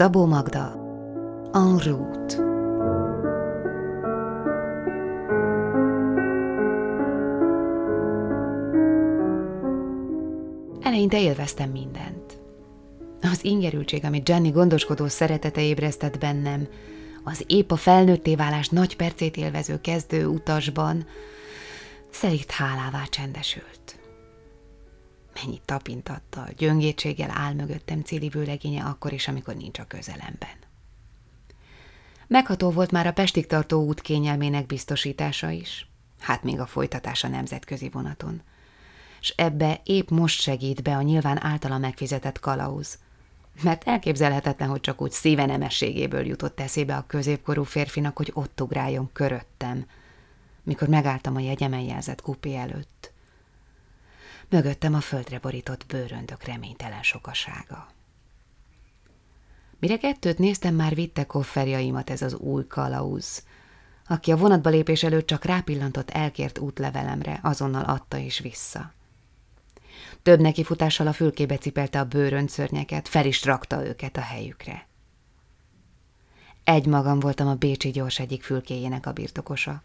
Szabó Magda En route Eleinte élveztem mindent. Az ingerültség, amit Jenny gondoskodó szeretete ébresztett bennem, az épp a felnőtté válás nagy percét élvező kezdő utasban, szerint hálává csendesült. Mennyi tapintattal, gyöngétséggel áll mögöttem Cili vőlegénye akkor is, amikor nincs a közelemben. Megható volt már a Pestig tartó út kényelmének biztosítása is, hát még a folytatása nemzetközi vonaton. És ebbe épp most segít be a nyilván általa megfizetett kalauz, mert elképzelhetetlen, hogy csak úgy szívenemességéből jutott eszébe a középkorú férfinak, hogy ott ugráljon köröttem, mikor megálltam a jegyemen jelzett kupé előtt. Mögöttem a földre borított bőröndök reménytelen sokasága. Mire kettőt néztem, már vitte kofferjaimat ez az új kalauz, aki a vonatba lépés előtt csak rápillantott elkért útlevelemre, azonnal adta is vissza. Több nekifutással a fülkébe cipelte a bőröncörnyeket, fel is rakta őket a helyükre. Egy magam voltam a Bécsi gyors egyik fülkéjének a birtokosa.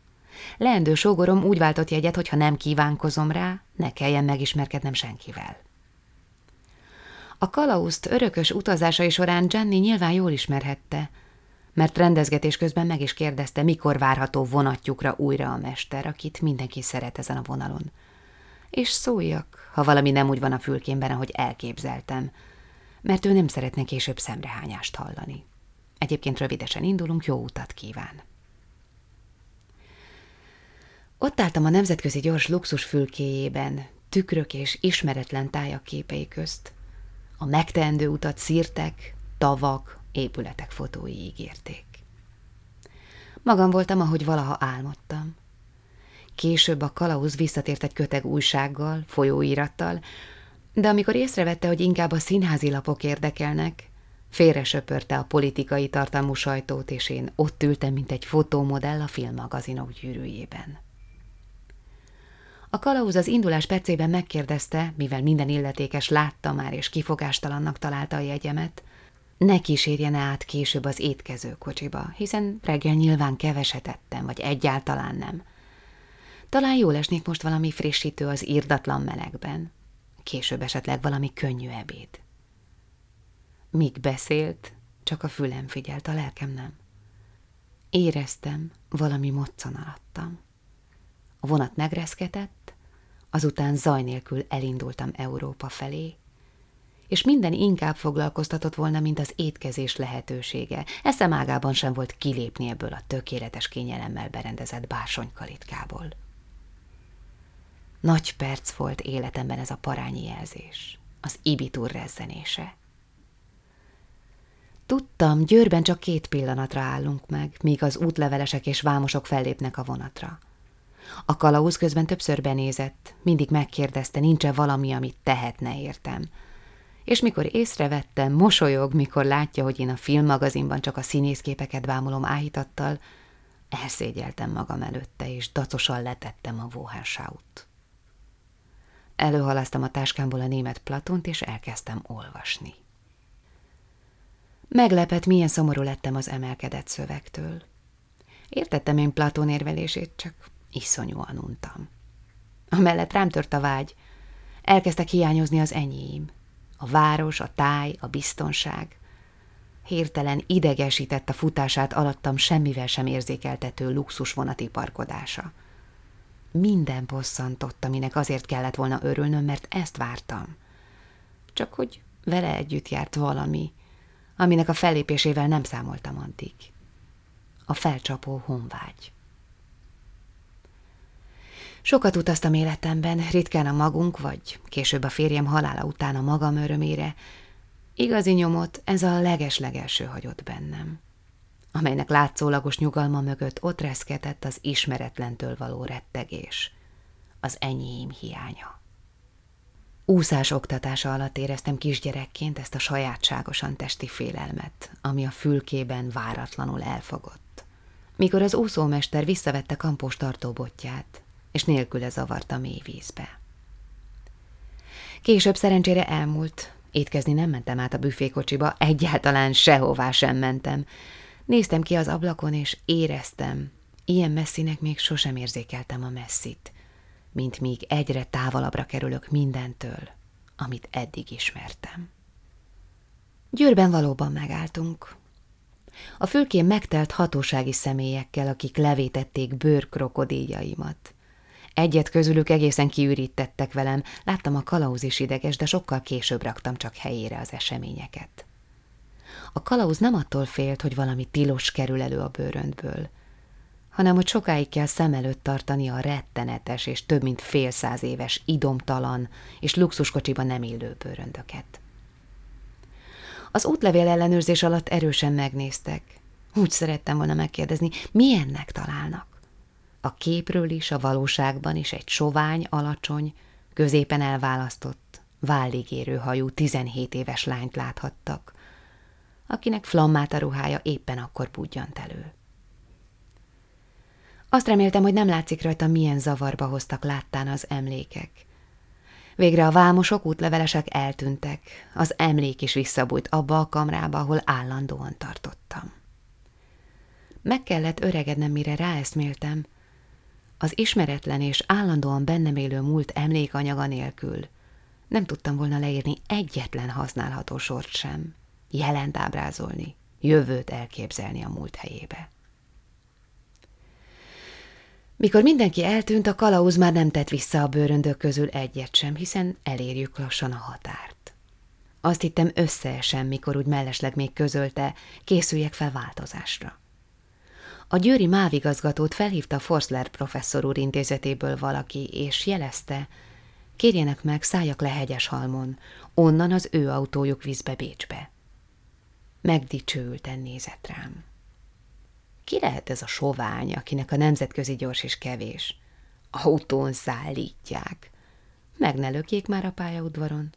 Leendő sógorom úgy váltott jegyet, hogy ha nem kívánkozom rá, ne kelljen megismerkednem senkivel. A kalauzt örökös utazásai során Jenny nyilván jól ismerhette, mert rendezgetés közben meg is kérdezte, mikor várható vonatjukra újra a mester, akit mindenki szeret ezen a vonalon. És szóljak, ha valami nem úgy van a fülkémben, ahogy elképzeltem, mert ő nem szeretne később szemrehányást hallani. Egyébként rövidesen indulunk, jó utat kíván. Ott álltam a nemzetközi gyors luxus fülkéjében, tükrök és ismeretlen tájak képei közt. A megteendő utat szírtek, tavak, épületek fotói ígérték. Magam voltam, ahogy valaha álmodtam. Később a kalauz visszatért egy köteg újsággal, folyóirattal, de amikor észrevette, hogy inkább a színházi lapok érdekelnek, félre söpörte a politikai tartalmú sajtót, és én ott ültem, mint egy fotómodell a filmmagazinok gyűrűjében. A kalauz az indulás percében megkérdezte, mivel minden illetékes látta már és kifogástalannak találta a jegyemet, ne kísérjen át később az étkező kocsiba, hiszen reggel nyilván keveset ettem, vagy egyáltalán nem. Talán jól esnék most valami frissítő az írdatlan melegben. Később esetleg valami könnyű ebéd. Míg beszélt, csak a fülem figyelt, a lelkem nem. Éreztem, valami moccan alattam. A vonat megreszketett, azután zaj nélkül elindultam Európa felé, és minden inkább foglalkoztatott volna, mint az étkezés lehetősége. Eszem ágában sem volt kilépni ebből a tökéletes kényelemmel berendezett bársonykalitkából. Nagy perc volt életemben ez a parányi jelzés, az ibitur rezzenése. Tudtam, Győrben csak két pillanatra állunk meg, míg az útlevelesek és vámosok fellépnek a vonatra. A kalauz közben többször benézett, mindig megkérdezte, nincs-e valami, amit tehetne értem. És mikor észrevettem, mosolyog, mikor látja, hogy én a filmmagazinban csak a színészképeket bámulom áhítattal, elszégyeltem magam előtte, és dacosan letettem a Wohensaut. Előhalasztam a táskámból a német Platont, és elkezdtem olvasni. Meglepett, milyen szomorú lettem az emelkedett szövegtől. Értettem én Platón érvelését, csak iszonyúan untam. Amellett rám tört a vágy. Elkezdtek hiányozni az enyém. A város, a táj, a biztonság. Hirtelen idegesített a futását alattam semmivel sem érzékeltető luxus vonati parkodása. Minden bosszantott, aminek azért kellett volna örülnöm, mert ezt vártam. Csak hogy vele együtt járt valami, aminek a fellépésével nem számoltam addig. A felcsapó honvágy. Sokat utaztam életemben, ritkán a magunk, vagy később a férjem halála után a magam örömére. Igazi nyomot ez a leges-legelső hagyott bennem, amelynek látszólagos nyugalma mögött ott reszketett az ismeretlentől való rettegés, az enyém hiánya. Úszás oktatása alatt éreztem kisgyerekként ezt a sajátságosan testi félelmet, ami a fülkében váratlanul elfogott. Mikor az úszómester visszavette kampós tartóbotját, és nélküle zavarta mély vízbe. Később szerencsére elmúlt, Étkezni nem mentem át a büfékocsiba, egyáltalán sehová sem mentem. Néztem ki az ablakon, és éreztem, ilyen messzinek még sosem érzékeltem a messzit, mint míg egyre távolabbra kerülök mindentől, amit eddig ismertem. Győrben valóban megálltunk. A fülkén megtelt hatósági személyekkel, akik levétették bőrkrokodíjaimat. Egyet közülük egészen kiürítettek velem, láttam a kalauz is ideges, de sokkal később raktam csak helyére az eseményeket. A kalauz nem attól félt, hogy valami tilos kerül elő a bőröntből, hanem hogy sokáig kell szem előtt tartani a rettenetes és több mint fél száz éves, idomtalan és luxuskocsiba nem illő bőröndöket. Az útlevél ellenőrzés alatt erősen megnéztek. Úgy szerettem volna megkérdezni, milyennek találnak. A képről is, a valóságban is egy sovány, alacsony, középen elválasztott, válligérő hajú 17 éves lányt láthattak, akinek flammát a ruhája éppen akkor budjant elő. Azt reméltem, hogy nem látszik rajta, milyen zavarba hoztak láttán az emlékek. Végre a vámosok, útlevelesek eltűntek, az emlék is visszabújt abba a kamrába, ahol állandóan tartottam. Meg kellett öregednem, mire ráeszméltem, az ismeretlen és állandóan bennem élő múlt emlékanyaga nélkül nem tudtam volna leírni egyetlen használható sort sem, jelent ábrázolni, jövőt elképzelni a múlt helyébe. Mikor mindenki eltűnt, a kalauz már nem tett vissza a bőröndök közül egyet sem, hiszen elérjük lassan a határt. Azt hittem összeesem, mikor úgy mellesleg még közölte, készüljek fel változásra. A győri mávigazgatót felhívta Forsler professzor úr intézetéből valaki, és jelezte, kérjenek meg, szálljak le hegyes halmon, onnan az ő autójuk vízbe Bécsbe. Megdicsőülten nézett rám. Ki lehet ez a sovány, akinek a nemzetközi gyors és kevés? Autón szállítják. Meg ne lökjék már a pályaudvaron.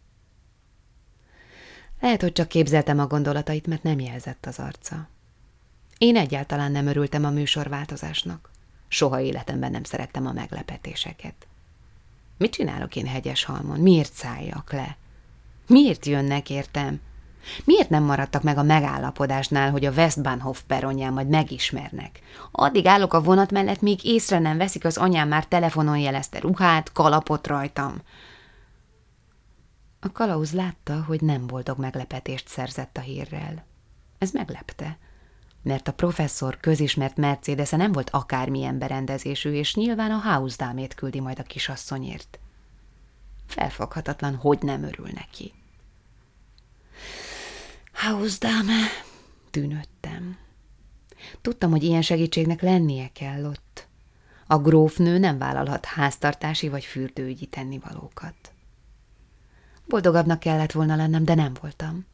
Lehet, hogy csak képzeltem a gondolatait, mert nem jelzett az arca. Én egyáltalán nem örültem a műsorváltozásnak. Soha életemben nem szerettem a meglepetéseket. Mit csinálok én hegyes halmon? Miért szálljak le? Miért jönnek értem? Miért nem maradtak meg a megállapodásnál, hogy a Westbahnhof peronján majd megismernek? Addig állok a vonat mellett, míg észre nem veszik, az anyám már telefonon jelezte ruhát, kalapot rajtam. A kalauz látta, hogy nem boldog meglepetést szerzett a hírrel. Ez meglepte mert a professzor közismert mercedes nem volt akármilyen berendezésű, és nyilván a house küldi majd a kisasszonyért. Felfoghatatlan, hogy nem örül neki. Hausdame, tűnöttem. Tudtam, hogy ilyen segítségnek lennie kell ott. A grófnő nem vállalhat háztartási vagy fürdőügyi tennivalókat. Boldogabbnak kellett volna lennem, de nem voltam.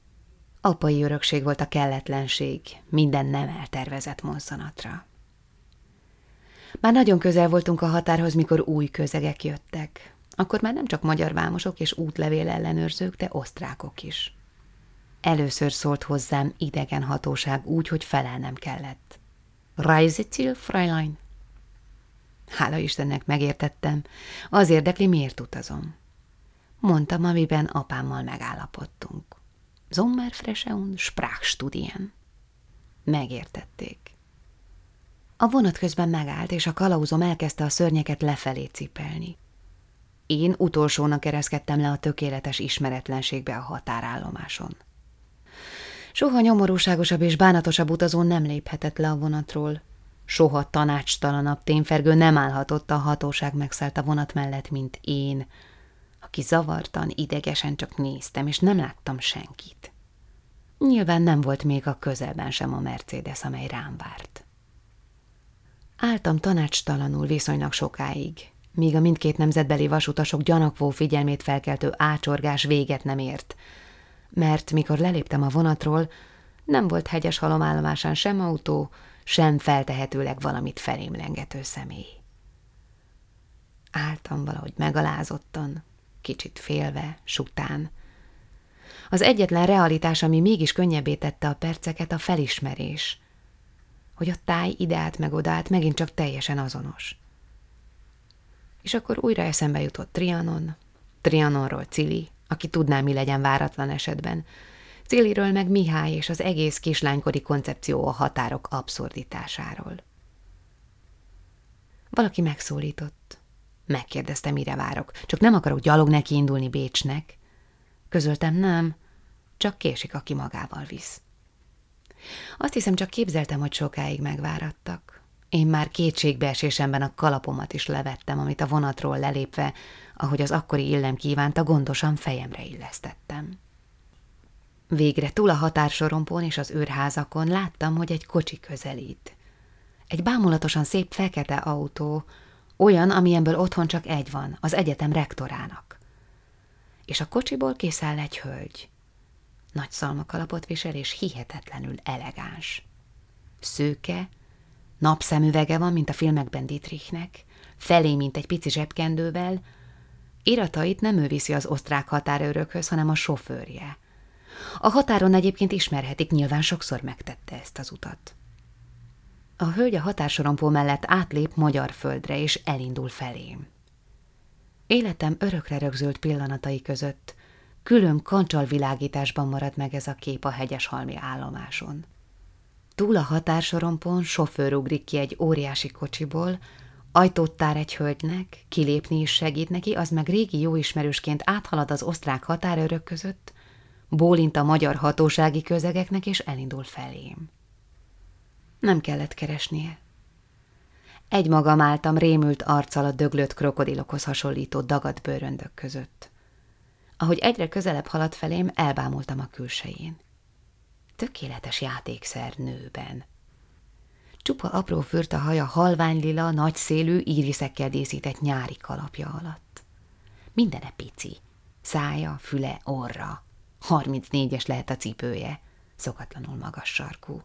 Apai örökség volt a kelletlenség, minden nem eltervezett monszanatra. Már nagyon közel voltunk a határhoz, mikor új közegek jöttek. Akkor már nem csak magyar vámosok és útlevél ellenőrzők, de osztrákok is. Először szólt hozzám idegen hatóság úgy, hogy felelnem kellett. Reiseziel, Fräulein? Hála Istennek megértettem, az érdekli, miért utazom. Mondtam, amiben apámmal megállapodtunk. Sommerfresche und Sprachstudien. Megértették. A vonat közben megállt, és a kalauzom elkezdte a szörnyeket lefelé cipelni. Én utolsónak ereszkedtem le a tökéletes ismeretlenségbe a határállomáson. Soha nyomorúságosabb és bánatosabb utazó nem léphetett le a vonatról. Soha tanácstalanabb tényfergő nem állhatott a hatóság megszállt a vonat mellett, mint én, aki zavartan, idegesen csak néztem, és nem láttam senkit. Nyilván nem volt még a közelben sem a Mercedes, amely rám várt. Áltam tanácstalanul viszonylag sokáig, míg a mindkét nemzetbeli vasutasok gyanakvó figyelmét felkeltő ácsorgás véget nem ért, mert mikor leléptem a vonatról, nem volt hegyes halomállomásán sem autó, sem feltehetőleg valamit felém lengető személy. Áltam valahogy megalázottan, kicsit félve, sután. Az egyetlen realitás, ami mégis könnyebbé tette a perceket, a felismerés, hogy a táj ideát meg odát megint csak teljesen azonos. És akkor újra eszembe jutott Trianon, Trianonról Cili, aki tudná, mi legyen váratlan esetben. Céliről meg Mihály és az egész kislánykori koncepció a határok abszurditásáról. Valaki megszólított. Megkérdezte, mire várok. Csak nem akarok gyalog neki indulni Bécsnek. Közöltem, nem, csak késik, aki magával visz. Azt hiszem, csak képzeltem, hogy sokáig megvárattak. Én már kétségbeesésemben a kalapomat is levettem, amit a vonatról lelépve, ahogy az akkori illem kívánta, gondosan fejemre illesztettem. Végre túl a határsorompón és az őrházakon láttam, hogy egy kocsi közelít. Egy bámulatosan szép fekete autó, olyan, amilyenből otthon csak egy van, az egyetem rektorának. És a kocsiból készáll egy hölgy. Nagy szalmakalapot visel, és hihetetlenül elegáns. Szőke, napszemüvege van, mint a filmekben Dietrichnek, felé, mint egy pici zsebkendővel, iratait nem ő viszi az osztrák határőrökhöz, hanem a sofőrje. A határon egyébként ismerhetik, nyilván sokszor megtette ezt az utat. A hölgy a határsorompó mellett átlép magyar földre, és elindul felém. Életem örökre rögzült pillanatai között külön kancsalvilágításban marad meg ez a kép a hegyes halmi állomáson. Túl a határsorompon sofőr ugrik ki egy óriási kocsiból, ajtót tár egy hölgynek, kilépni is segít neki, az meg régi jóismerősként áthalad az osztrák határőrök között, bólint a magyar hatósági közegeknek, és elindul felém. Nem kellett keresnie. Egy magam álltam rémült arccal a döglött krokodilokhoz hasonlító dagat bőröndök között. Ahogy egyre közelebb haladt felém, elbámultam a külsején. Tökéletes játékszer nőben. Csupa apró fürt a haja halványlila, nagyszélű, íriszekkel díszített nyári kalapja alatt. Mindene pici. Szája, füle, orra. 34-es lehet a cipője, szokatlanul magas sarkú.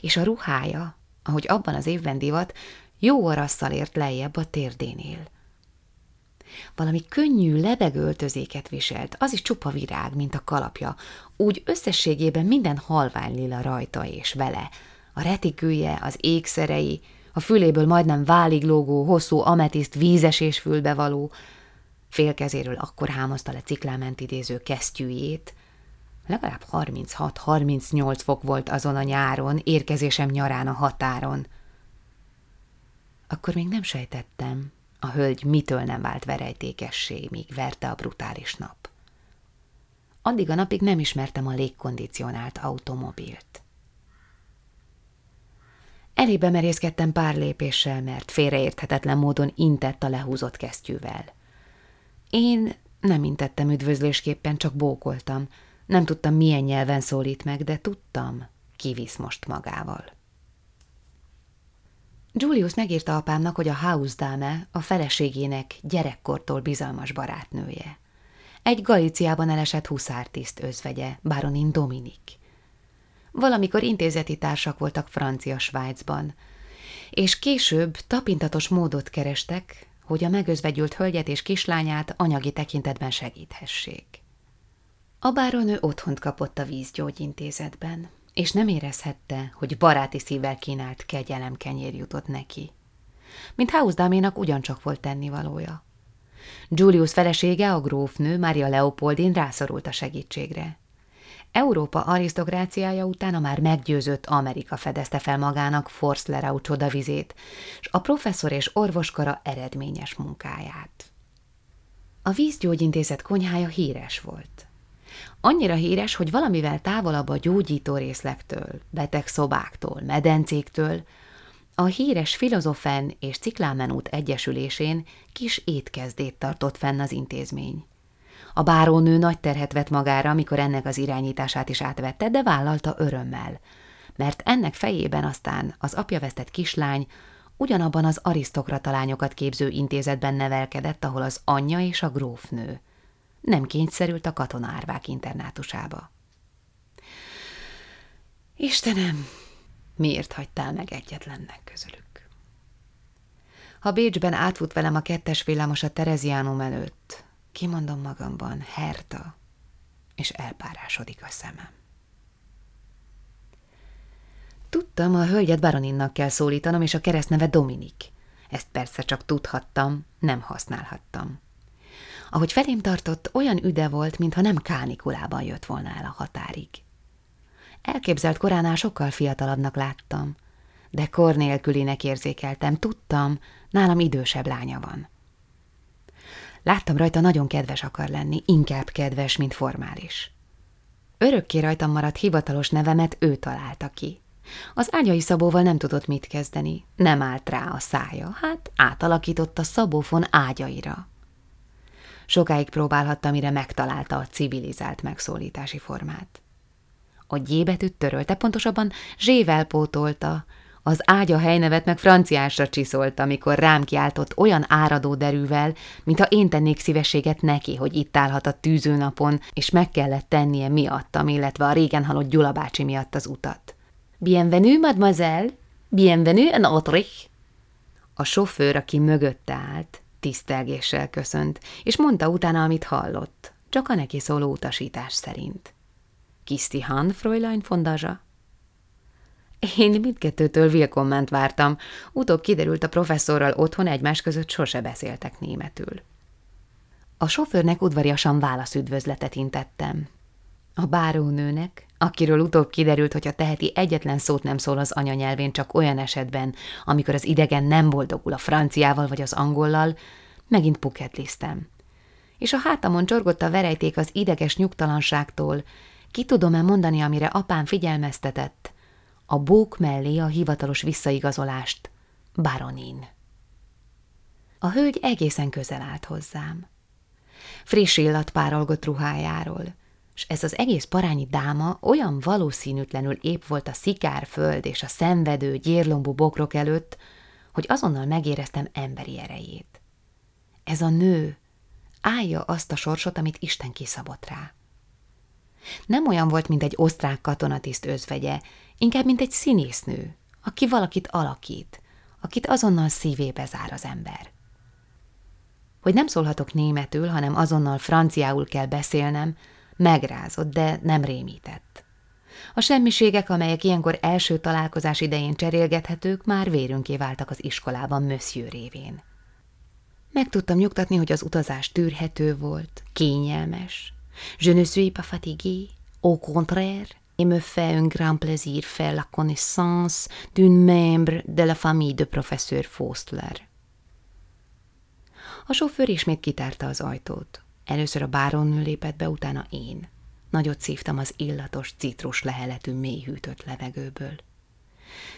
És a ruhája, ahogy abban az évben divat, jó arasszal ért lejjebb a térdénél. Valami könnyű, lebegöltözéket viselt, az is csupa virág, mint a kalapja, úgy összességében minden halványlila rajta és vele. A retikője, az ékszerei, a füléből majdnem válig lógó, hosszú ametiszt vízesés fülbevaló, félkezéről akkor hámozta le cikláment idéző kesztyűjét, legalább 36-38 fok volt azon a nyáron, érkezésem nyarán a határon. Akkor még nem sejtettem, a hölgy mitől nem vált verejtékessé, míg verte a brutális nap. Addig a napig nem ismertem a légkondicionált automobilt. Elébe merészkedtem pár lépéssel, mert félreérthetetlen módon intett a lehúzott kesztyűvel. Én nem intettem üdvözlésképpen, csak bókoltam. Nem tudtam, milyen nyelven szólít meg, de tudtam, kivisz most magával. Julius megírta apámnak, hogy a Hausdame a feleségének gyerekkortól bizalmas barátnője. Egy Galíciában elesett huszártiszt özvegye, Baronin Dominik. Valamikor intézeti társak voltak Francia Svájcban, és később tapintatos módot kerestek, hogy a megözvegyült hölgyet és kislányát anyagi tekintetben segíthessék. A báronő otthont kapott a vízgyógyintézetben, és nem érezhette, hogy baráti szívvel kínált kegyelem kenyér jutott neki. Mint Hausdaménak ugyancsak volt tennivalója. Julius felesége, a grófnő, Mária Leopoldin rászorult a segítségre. Európa arisztokráciája után a már meggyőzött Amerika fedezte fel magának Forstlerau csodavizét, és a professzor és orvoskara eredményes munkáját. A vízgyógyintézet konyhája híres volt. Annyira híres, hogy valamivel távolabb a gyógyító részlektől, beteg szobáktól, medencéktől, a híres Filozofen és Ciklámenút Egyesülésén kis étkezdét tartott fenn az intézmény. A bárónő nagy terhet vett magára, amikor ennek az irányítását is átvette, de vállalta örömmel, mert ennek fejében aztán az apja vesztett kislány ugyanabban az arisztokrata lányokat képző intézetben nevelkedett, ahol az anyja és a grófnő. Nem kényszerült a katonárvák internátusába. Istenem, miért hagytál meg egyetlennek közülük? Ha Bécsben átfut velem a kettes villamos a Tereziánum előtt, kimondom magamban, Herta, és elpárásodik a szemem. Tudtam, a hölgyet Baroninnak kell szólítanom, és a keresztneve Dominik. Ezt persze csak tudhattam, nem használhattam. Ahogy felém tartott, olyan üde volt, mintha nem kánikulában jött volna el a határig. Elképzelt koránál sokkal fiatalabbnak láttam, de kor nélkülinek érzékeltem, tudtam, nálam idősebb lánya van. Láttam rajta, nagyon kedves akar lenni, inkább kedves, mint formális. Örökké rajtam maradt hivatalos nevemet ő találta ki. Az ágyai szabóval nem tudott mit kezdeni, nem állt rá a szája, hát átalakította szabófon ágyaira. Sokáig próbálhatta, mire megtalálta a civilizált megszólítási formát. A gyébetűt törölte, pontosabban zsével pótolta, az ágya helynevet meg franciásra csiszolta, amikor rám kiáltott olyan áradó derűvel, mintha én tennék szívességet neki, hogy itt állhat a tűzőnapon, és meg kellett tennie miattam, illetve a régen halott Gyula bácsi miatt az utat. Bienvenue, mademoiselle! Bienvenue en Autrich! A sofőr, aki mögötte állt, tisztelgéssel köszönt, és mondta utána, amit hallott, csak a neki szóló utasítás szerint. Kiszti Hand, Fräulein von Daja? Én mindkettőtől vilkomment vártam, utóbb kiderült a professzorral otthon egymás között sose beszéltek németül. A sofőrnek udvariasan válaszüdvözletet intettem. A bárónőnek, akiről utóbb kiderült, hogy a teheti egyetlen szót nem szól az anyanyelvén csak olyan esetben, amikor az idegen nem boldogul a franciával vagy az angollal, megint puketliztem. És a hátamon csorgott a verejték az ideges nyugtalanságtól, ki tudom-e mondani, amire apám figyelmeztetett, a bók mellé a hivatalos visszaigazolást, baronin. A hölgy egészen közel állt hozzám. Friss illat párolgott ruhájáról, és ez az egész parányi dáma olyan valószínűtlenül épp volt a szikárföld és a szenvedő, gyérlombú bokrok előtt, hogy azonnal megéreztem emberi erejét. Ez a nő állja azt a sorsot, amit Isten kiszabott rá. Nem olyan volt, mint egy osztrák katonatiszt özvegye, inkább mint egy színésznő, aki valakit alakít, akit azonnal szívébe zár az ember. Hogy nem szólhatok németül, hanem azonnal franciául kell beszélnem, megrázott, de nem rémített. A semmiségek, amelyek ilyenkor első találkozás idején cserélgethetők, már vérünké váltak az iskolában Monsieur révén. Meg tudtam nyugtatni, hogy az utazás tűrhető volt, kényelmes. Je ne suis pas fatigué, au contraire, et me fait un grand plaisir faire la connaissance d'une membre de la famille de professeur Faustler. A sofőr ismét kitárta az ajtót. Először a bárónő lépett be, utána én. Nagyot szívtam az illatos, citrus leheletű mélyhűtött levegőből.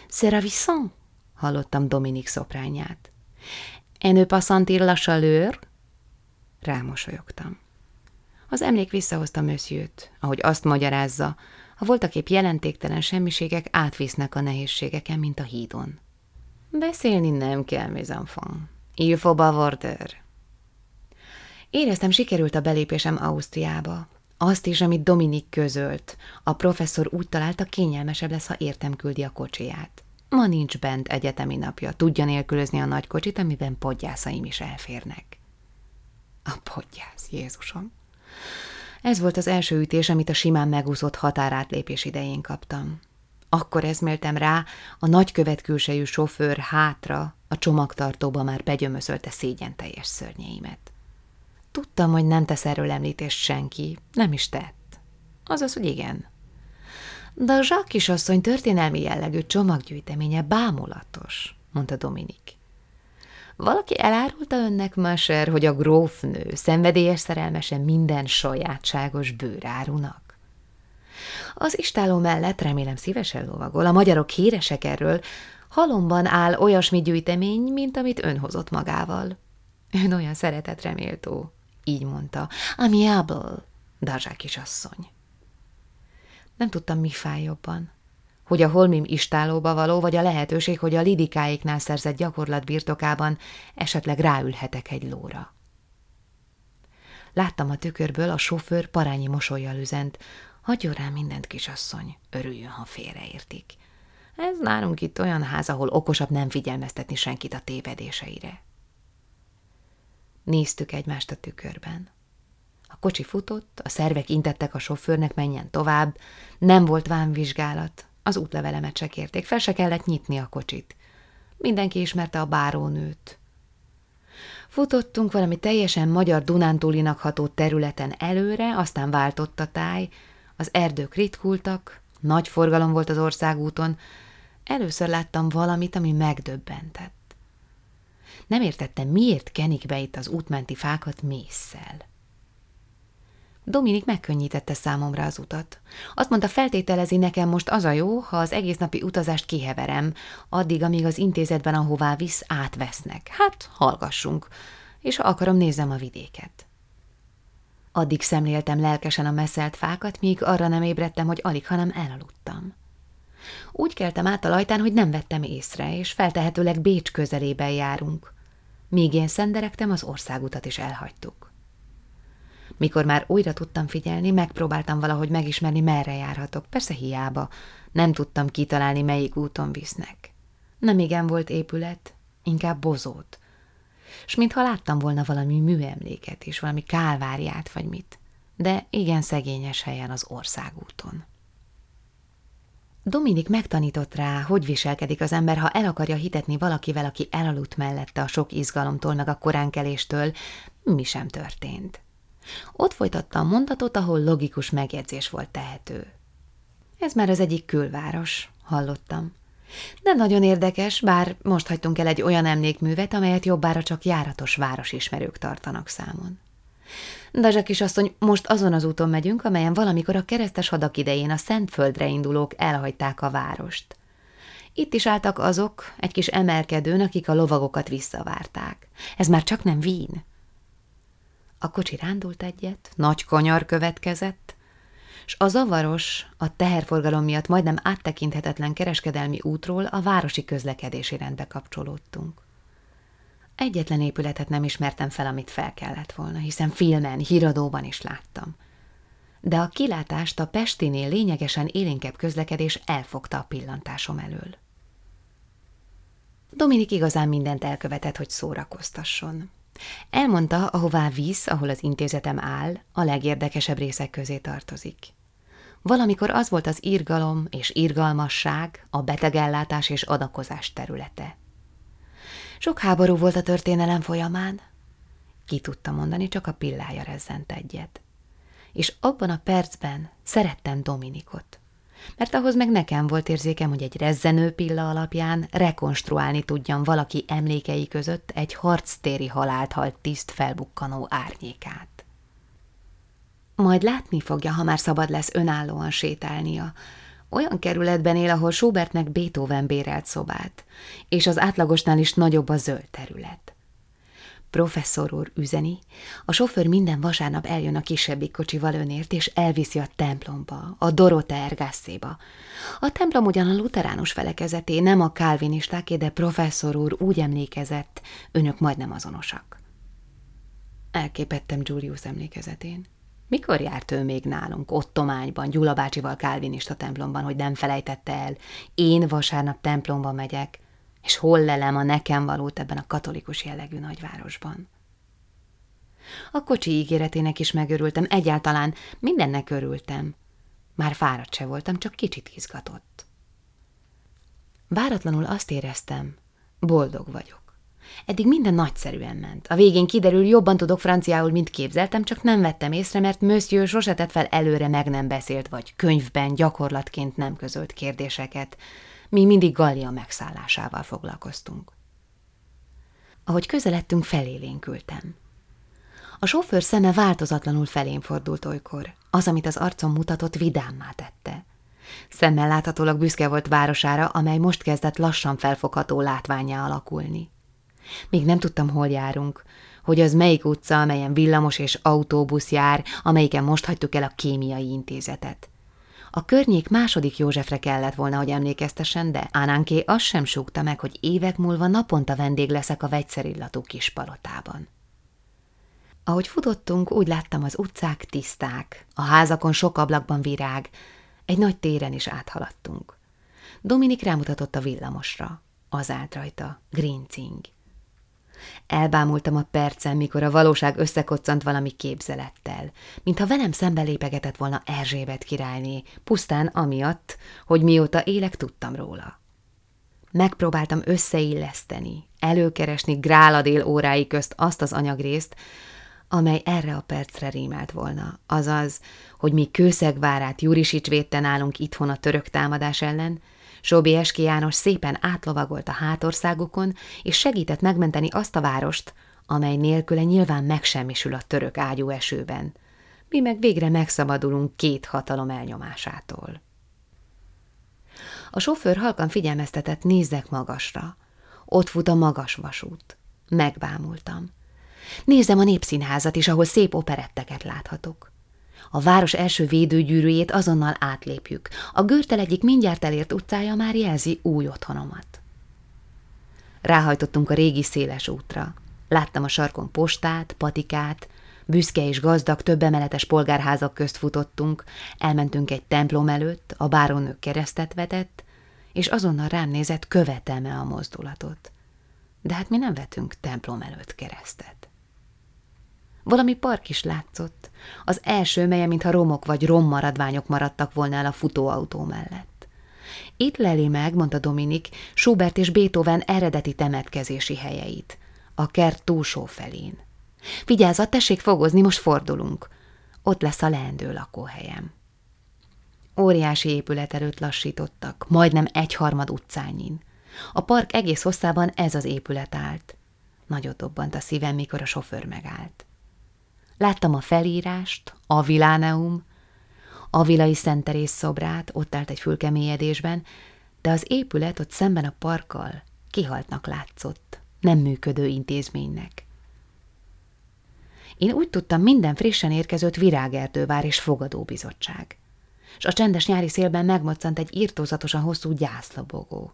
Seravissant, hallottam Dominik szoprányát. En ne pas sentir la chaleur? Rámosolyogtam. Az emlék visszahozta Mössziőt, ahogy azt magyarázza, a voltaképp jelentéktelen semmiségek átvisznek a nehézségeken, mint a hídon. Beszélni nem kell, mes enfants. Il faut bavarder. Éreztem, sikerült a belépésem Ausztriába. Azt is, amit Dominik közölt. A professzor úgy találta, kényelmesebb lesz, ha értem küldi a kocsiját. Ma nincs bent egyetemi napja, tudja nélkülözni a nagy kocsit, amiben podgyászaim is elférnek. A podgyász, Jézusom! Ez volt az első ütés, amit a simán megúszott határátlépés idején kaptam. Akkor eszméltem rá, a nagykövet külsejű sofőr hátra, a csomagtartóba már begyömöszölte szégyen teljes szörnyeimet. Tudtam, hogy nem tesz erről említést senki, nem is tett. Azaz, hogy igen. De a Zsák kisasszony történelmi jellegű csomaggyűjteménye bámulatos, mondta Dominik. Valaki elárulta önnek, Maser, hogy a grófnő szenvedélyes szerelmese minden sajátságos bőrárunak? Az istáló mellett remélem szívesen lovagol, a magyarok híresek erről, halomban áll olyasmi gyűjtemény, mint amit ön hozott magával. Ön olyan reméltó, így mondta. Amiable, Dazsák kisasszony. Nem tudtam, mi fáj jobban hogy a holmim istálóba való, vagy a lehetőség, hogy a lidikáiknál szerzett gyakorlat birtokában esetleg ráülhetek egy lóra. Láttam a tükörből, a sofőr parányi mosolyjal üzent. Hagyjon rá mindent, kisasszony, örüljön, ha félreértik. Ez nálunk itt olyan ház, ahol okosabb nem figyelmeztetni senkit a tévedéseire. Néztük egymást a tükörben. A kocsi futott, a szervek intettek a sofőrnek menjen tovább, nem volt vámvizsgálat, az útlevelemet se kérték, fel se kellett nyitni a kocsit. Mindenki ismerte a bárónőt. Futottunk valami teljesen magyar Dunántúlinak ható területen előre, aztán váltott a táj, az erdők ritkultak, nagy forgalom volt az országúton, először láttam valamit, ami megdöbbentett. Nem értettem, miért kenik be itt az útmenti fákat mészsel. Dominik megkönnyítette számomra az utat. Azt mondta, feltételezi nekem most az a jó, ha az egész napi utazást kiheverem, addig, amíg az intézetben, ahová visz, átvesznek. Hát, hallgassunk, és ha akarom, nézem a vidéket. Addig szemléltem lelkesen a messzelt fákat, míg arra nem ébredtem, hogy alig, hanem elaludtam. Úgy keltem át a lajtán, hogy nem vettem észre, és feltehetőleg Bécs közelében járunk. Míg én szenderektem, az országutat is elhagytuk. Mikor már újra tudtam figyelni, megpróbáltam valahogy megismerni, merre járhatok. Persze hiába. Nem tudtam kitalálni, melyik úton visznek. Nem igen volt épület, inkább bozót. S mintha láttam volna valami műemléket is, valami kálváriát vagy mit. De igen szegényes helyen az országúton. Dominik megtanított rá, hogy viselkedik az ember, ha el akarja hitetni valakivel, aki elaludt mellette a sok izgalomtól meg a koránkeléstől, mi sem történt. Ott folytatta a mondatot, ahol logikus megjegyzés volt tehető. Ez már az egyik külváros, hallottam. Nem nagyon érdekes, bár most hagytunk el egy olyan emlékművet, amelyet jobbára csak járatos városismerők tartanak számon. Dazsa kisasszony, most azon az úton megyünk, amelyen valamikor a keresztes hadak idején a Szentföldre indulók elhagyták a várost. Itt is álltak azok, egy kis emelkedőn, akik a lovagokat visszavárták. Ez már csak nem vín. A kocsi rándult egyet, nagy kanyar következett, s a zavaros, a teherforgalom miatt majdnem áttekinthetetlen kereskedelmi útról a városi közlekedési rendbe kapcsolódtunk. Egyetlen épületet nem ismertem fel, amit fel kellett volna, hiszen filmen, híradóban is láttam. De a kilátást a Pestinél lényegesen élénkebb közlekedés elfogta a pillantásom elől. Dominik igazán mindent elkövetett, hogy szórakoztasson. Elmondta, ahová visz, ahol az intézetem áll, a legérdekesebb részek közé tartozik. Valamikor az volt az irgalom és irgalmasság, a betegellátás és adakozás területe. Sok háború volt a történelem folyamán. Ki tudta mondani, csak a pillája rezzent egyet. És abban a percben szerettem Dominikot mert ahhoz meg nekem volt érzékem, hogy egy rezzenő pilla alapján rekonstruálni tudjam valaki emlékei között egy harctéri halált halt tiszt felbukkanó árnyékát. Majd látni fogja, ha már szabad lesz önállóan sétálnia. Olyan kerületben él, ahol Schubertnek Beethoven bérelt szobát, és az átlagosnál is nagyobb a zöld terület. Professzor úr üzeni, a sofőr minden vasárnap eljön a kisebbik kocsival önért, és elviszi a templomba, a Dorota ergászéba. A templom ugyan a luteránus felekezeté, nem a kálvinistáké, de professzor úr úgy emlékezett, önök majdnem azonosak. Elképettem Julius emlékezetén. Mikor járt ő még nálunk, Ottományban, Gyula bácsival kálvinista templomban, hogy nem felejtette el? Én vasárnap templomba megyek, és hol lelem a nekem valót ebben a katolikus jellegű nagyvárosban. A kocsi ígéretének is megörültem, egyáltalán mindennek örültem. Már fáradt se voltam, csak kicsit izgatott. Váratlanul azt éreztem, boldog vagyok. Eddig minden nagyszerűen ment. A végén kiderül, jobban tudok franciául, mint képzeltem, csak nem vettem észre, mert Monsieur sose tett fel előre meg nem beszélt, vagy könyvben gyakorlatként nem közölt kérdéseket, mi mindig Gallia megszállásával foglalkoztunk. Ahogy közeledtünk, felélénkültem. A sofőr szeme változatlanul felén fordult olykor. Az, amit az arcom mutatott, vidámmá tette. Szemmel láthatólag büszke volt városára, amely most kezdett lassan felfogható látványá alakulni. Még nem tudtam, hol járunk, hogy az melyik utca, amelyen villamos és autóbusz jár, amelyiken most hagytuk el a kémiai intézetet. A környék második Józsefre kellett volna, hogy emlékeztessen, de Ánánké azt sem súgta meg, hogy évek múlva naponta vendég leszek a vegyszerillatú kis palotában. Ahogy futottunk, úgy láttam az utcák tiszták, a házakon sok ablakban virág, egy nagy téren is áthaladtunk. Dominik rámutatott a villamosra, az állt rajta, Grincing. Elbámultam a percen, mikor a valóság összekoccant valami képzelettel, mintha velem szembe lépegetett volna Erzsébet királyné, pusztán amiatt, hogy mióta élek, tudtam róla. Megpróbáltam összeilleszteni, előkeresni gráladél órái közt azt az anyagrészt, amely erre a percre rímelt volna, azaz, hogy mi kőszegvárát Jurisics védte nálunk itthon a török támadás ellen, Sobi János szépen átlovagolt a hátországokon, és segített megmenteni azt a várost, amely nélküle nyilván megsemmisül a török ágyú esőben. Mi meg végre megszabadulunk két hatalom elnyomásától. A sofőr halkan figyelmeztetett, nézzek magasra. Ott fut a magas vasút. Megbámultam. Nézem a népszínházat is, ahol szép operetteket láthatok. A város első védőgyűrűjét azonnal átlépjük. A görtel egyik mindjárt elért utcája már jelzi új otthonomat. Ráhajtottunk a régi széles útra. Láttam a sarkon postát, patikát, büszke és gazdag több emeletes polgárházak közt futottunk, elmentünk egy templom előtt, a bárónő keresztet vetett, és azonnal rám nézett, követelme a mozdulatot. De hát mi nem vetünk templom előtt keresztet. Valami park is látszott, az első, melye, mintha romok vagy rommaradványok maradtak volna el a futóautó mellett. Itt leli meg, mondta Dominik, Schubert és Beethoven eredeti temetkezési helyeit, a kert túlsó felén. Vigyázzat, tessék fogozni, most fordulunk. Ott lesz a leendő lakóhelyem. Óriási épület előtt lassítottak, majdnem egyharmad utcányin. A park egész hosszában ez az épület állt. Nagyot dobbant a szívem, mikor a sofőr megállt. Láttam a felírást, a Viláneum, a vilai Szenterész szobrát, ott állt egy fülkemélyedésben, de az épület ott szemben a parkkal kihaltnak látszott, nem működő intézménynek. Én úgy tudtam, minden frissen érkezett virágerdővár és fogadóbizottság. És a csendes nyári szélben megmoccant egy írtózatosan hosszú gyászlobogó.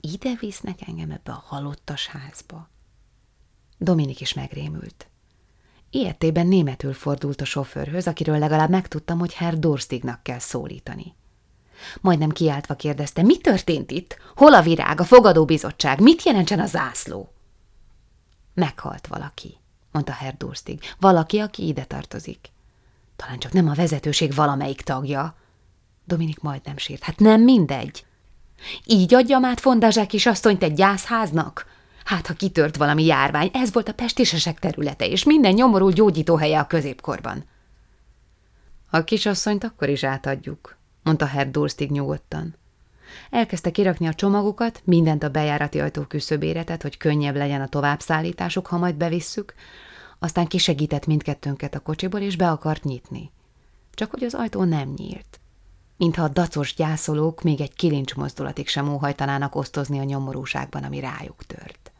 Ide visznek engem ebbe a halottas házba. Dominik is megrémült. Ilyetében németül fordult a sofőrhöz, akiről legalább megtudtam, hogy Herr Dorstignak kell szólítani. Majdnem kiáltva kérdezte, mi történt itt? Hol a virág, a fogadóbizottság? Mit jelentsen a zászló? Meghalt valaki, mondta Herr Durstig. Valaki, aki ide tartozik. Talán csak nem a vezetőség valamelyik tagja. Dominik majdnem sírt. Hát nem mindegy. Így adjam át Fondázsák is asszonyt egy gyászháznak? Hát, ha kitört valami járvány, ez volt a pestisesek területe, és minden nyomorú gyógyítóhelye a középkorban. A kisasszonyt akkor is átadjuk, mondta Herr Durstig nyugodtan. Elkezdte kirakni a csomagokat, mindent a bejárati ajtó küszöbére tett, hogy könnyebb legyen a továbbszállításuk, ha majd bevisszük, aztán kisegített mindkettőnket a kocsiból, és be akart nyitni. Csak hogy az ajtó nem nyílt. Mintha a dacos gyászolók még egy kilincs mozdulatig sem óhajtanának osztozni a nyomorúságban, ami rájuk tört.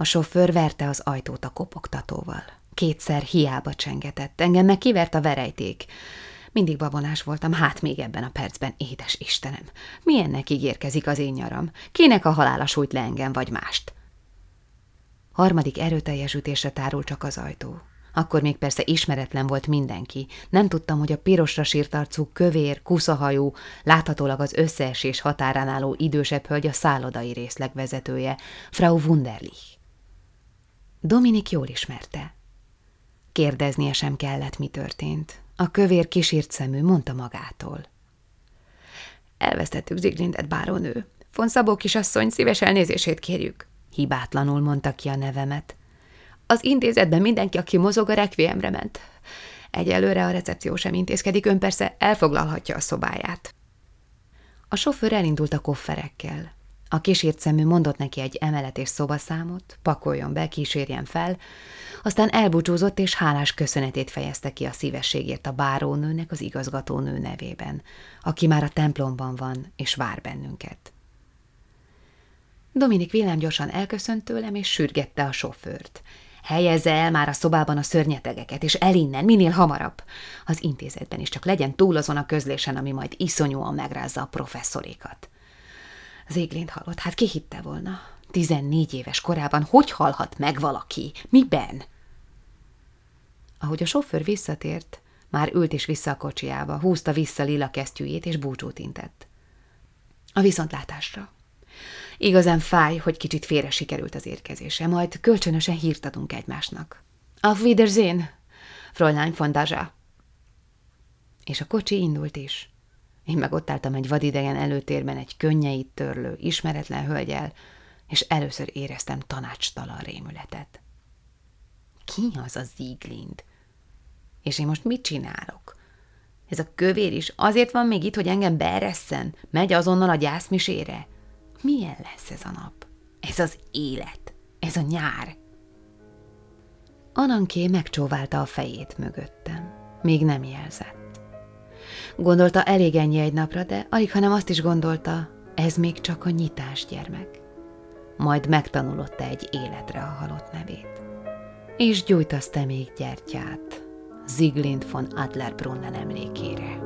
A sofőr verte az ajtót a kopogtatóval. Kétszer hiába csengetett, engem meg kivert a verejték. Mindig babonás voltam, hát még ebben a percben, édes Istenem. Milyennek ígérkezik az én nyaram? Kinek a halála sújt le engem, vagy mást? Harmadik erőteljes ütésre tárul csak az ajtó. Akkor még persze ismeretlen volt mindenki. Nem tudtam, hogy a pirosra sírt arcú, kövér, kuszahajú, láthatólag az összeesés határán álló idősebb hölgy a szállodai részleg vezetője, Frau Wunderlich. Dominik jól ismerte. Kérdeznie sem kellett, mi történt. A kövér kisírt szemű mondta magától. Elvesztettük Ziglindet, bárónő. Von Szabó kisasszony, szíves elnézését kérjük. Hibátlanul mondta ki a nevemet. Az intézetben mindenki, aki mozog, a rekviemre ment. Egyelőre a recepció sem intézkedik, ön persze elfoglalhatja a szobáját. A sofőr elindult a kofferekkel. A kísért szemű mondott neki egy emelet és szobaszámot, pakoljon be, kísérjen fel, aztán elbúcsúzott és hálás köszönetét fejezte ki a szívességért a bárónőnek az igazgatónő nevében, aki már a templomban van és vár bennünket. Dominik villámgyorsan elköszönt tőlem, és sürgette a sofőrt. Helyezze el már a szobában a szörnyetegeket, és el innen, minél hamarabb. Az intézetben is csak legyen túl azon a közlésen, ami majd iszonyúan megrázza a professzorikat. Zéglint halott, hát ki hitte volna? Tizennégy éves korában hogy halhat meg valaki? Miben? Ahogy a sofőr visszatért, már ült is vissza a kocsiába, húzta vissza lila kesztyűjét, és búcsút intett. A viszontlátásra. Igazán fáj, hogy kicsit félre sikerült az érkezése, majd kölcsönösen hírt adunk egymásnak. Auf Wiedersehen, Fräulein von Daja. És a kocsi indult is. Én meg ott álltam egy vadidegen előtérben egy könnyeit törlő, ismeretlen hölgyel, és először éreztem tanácstalan rémületet. Ki az a Zieglind? És én most mit csinálok? Ez a kövér is azért van még itt, hogy engem beeresszen? Megy azonnal a gyászmisére? Milyen lesz ez a nap? Ez az élet. Ez a nyár. Ananké megcsóválta a fejét mögöttem. Még nem jelzett. Gondolta elég ennyi egy napra, de alig, hanem azt is gondolta, ez még csak a nyitás gyermek. Majd megtanulotta egy életre a halott nevét. És gyújtaszta még gyertyát, Ziglind von Adlerbrunnen emlékére.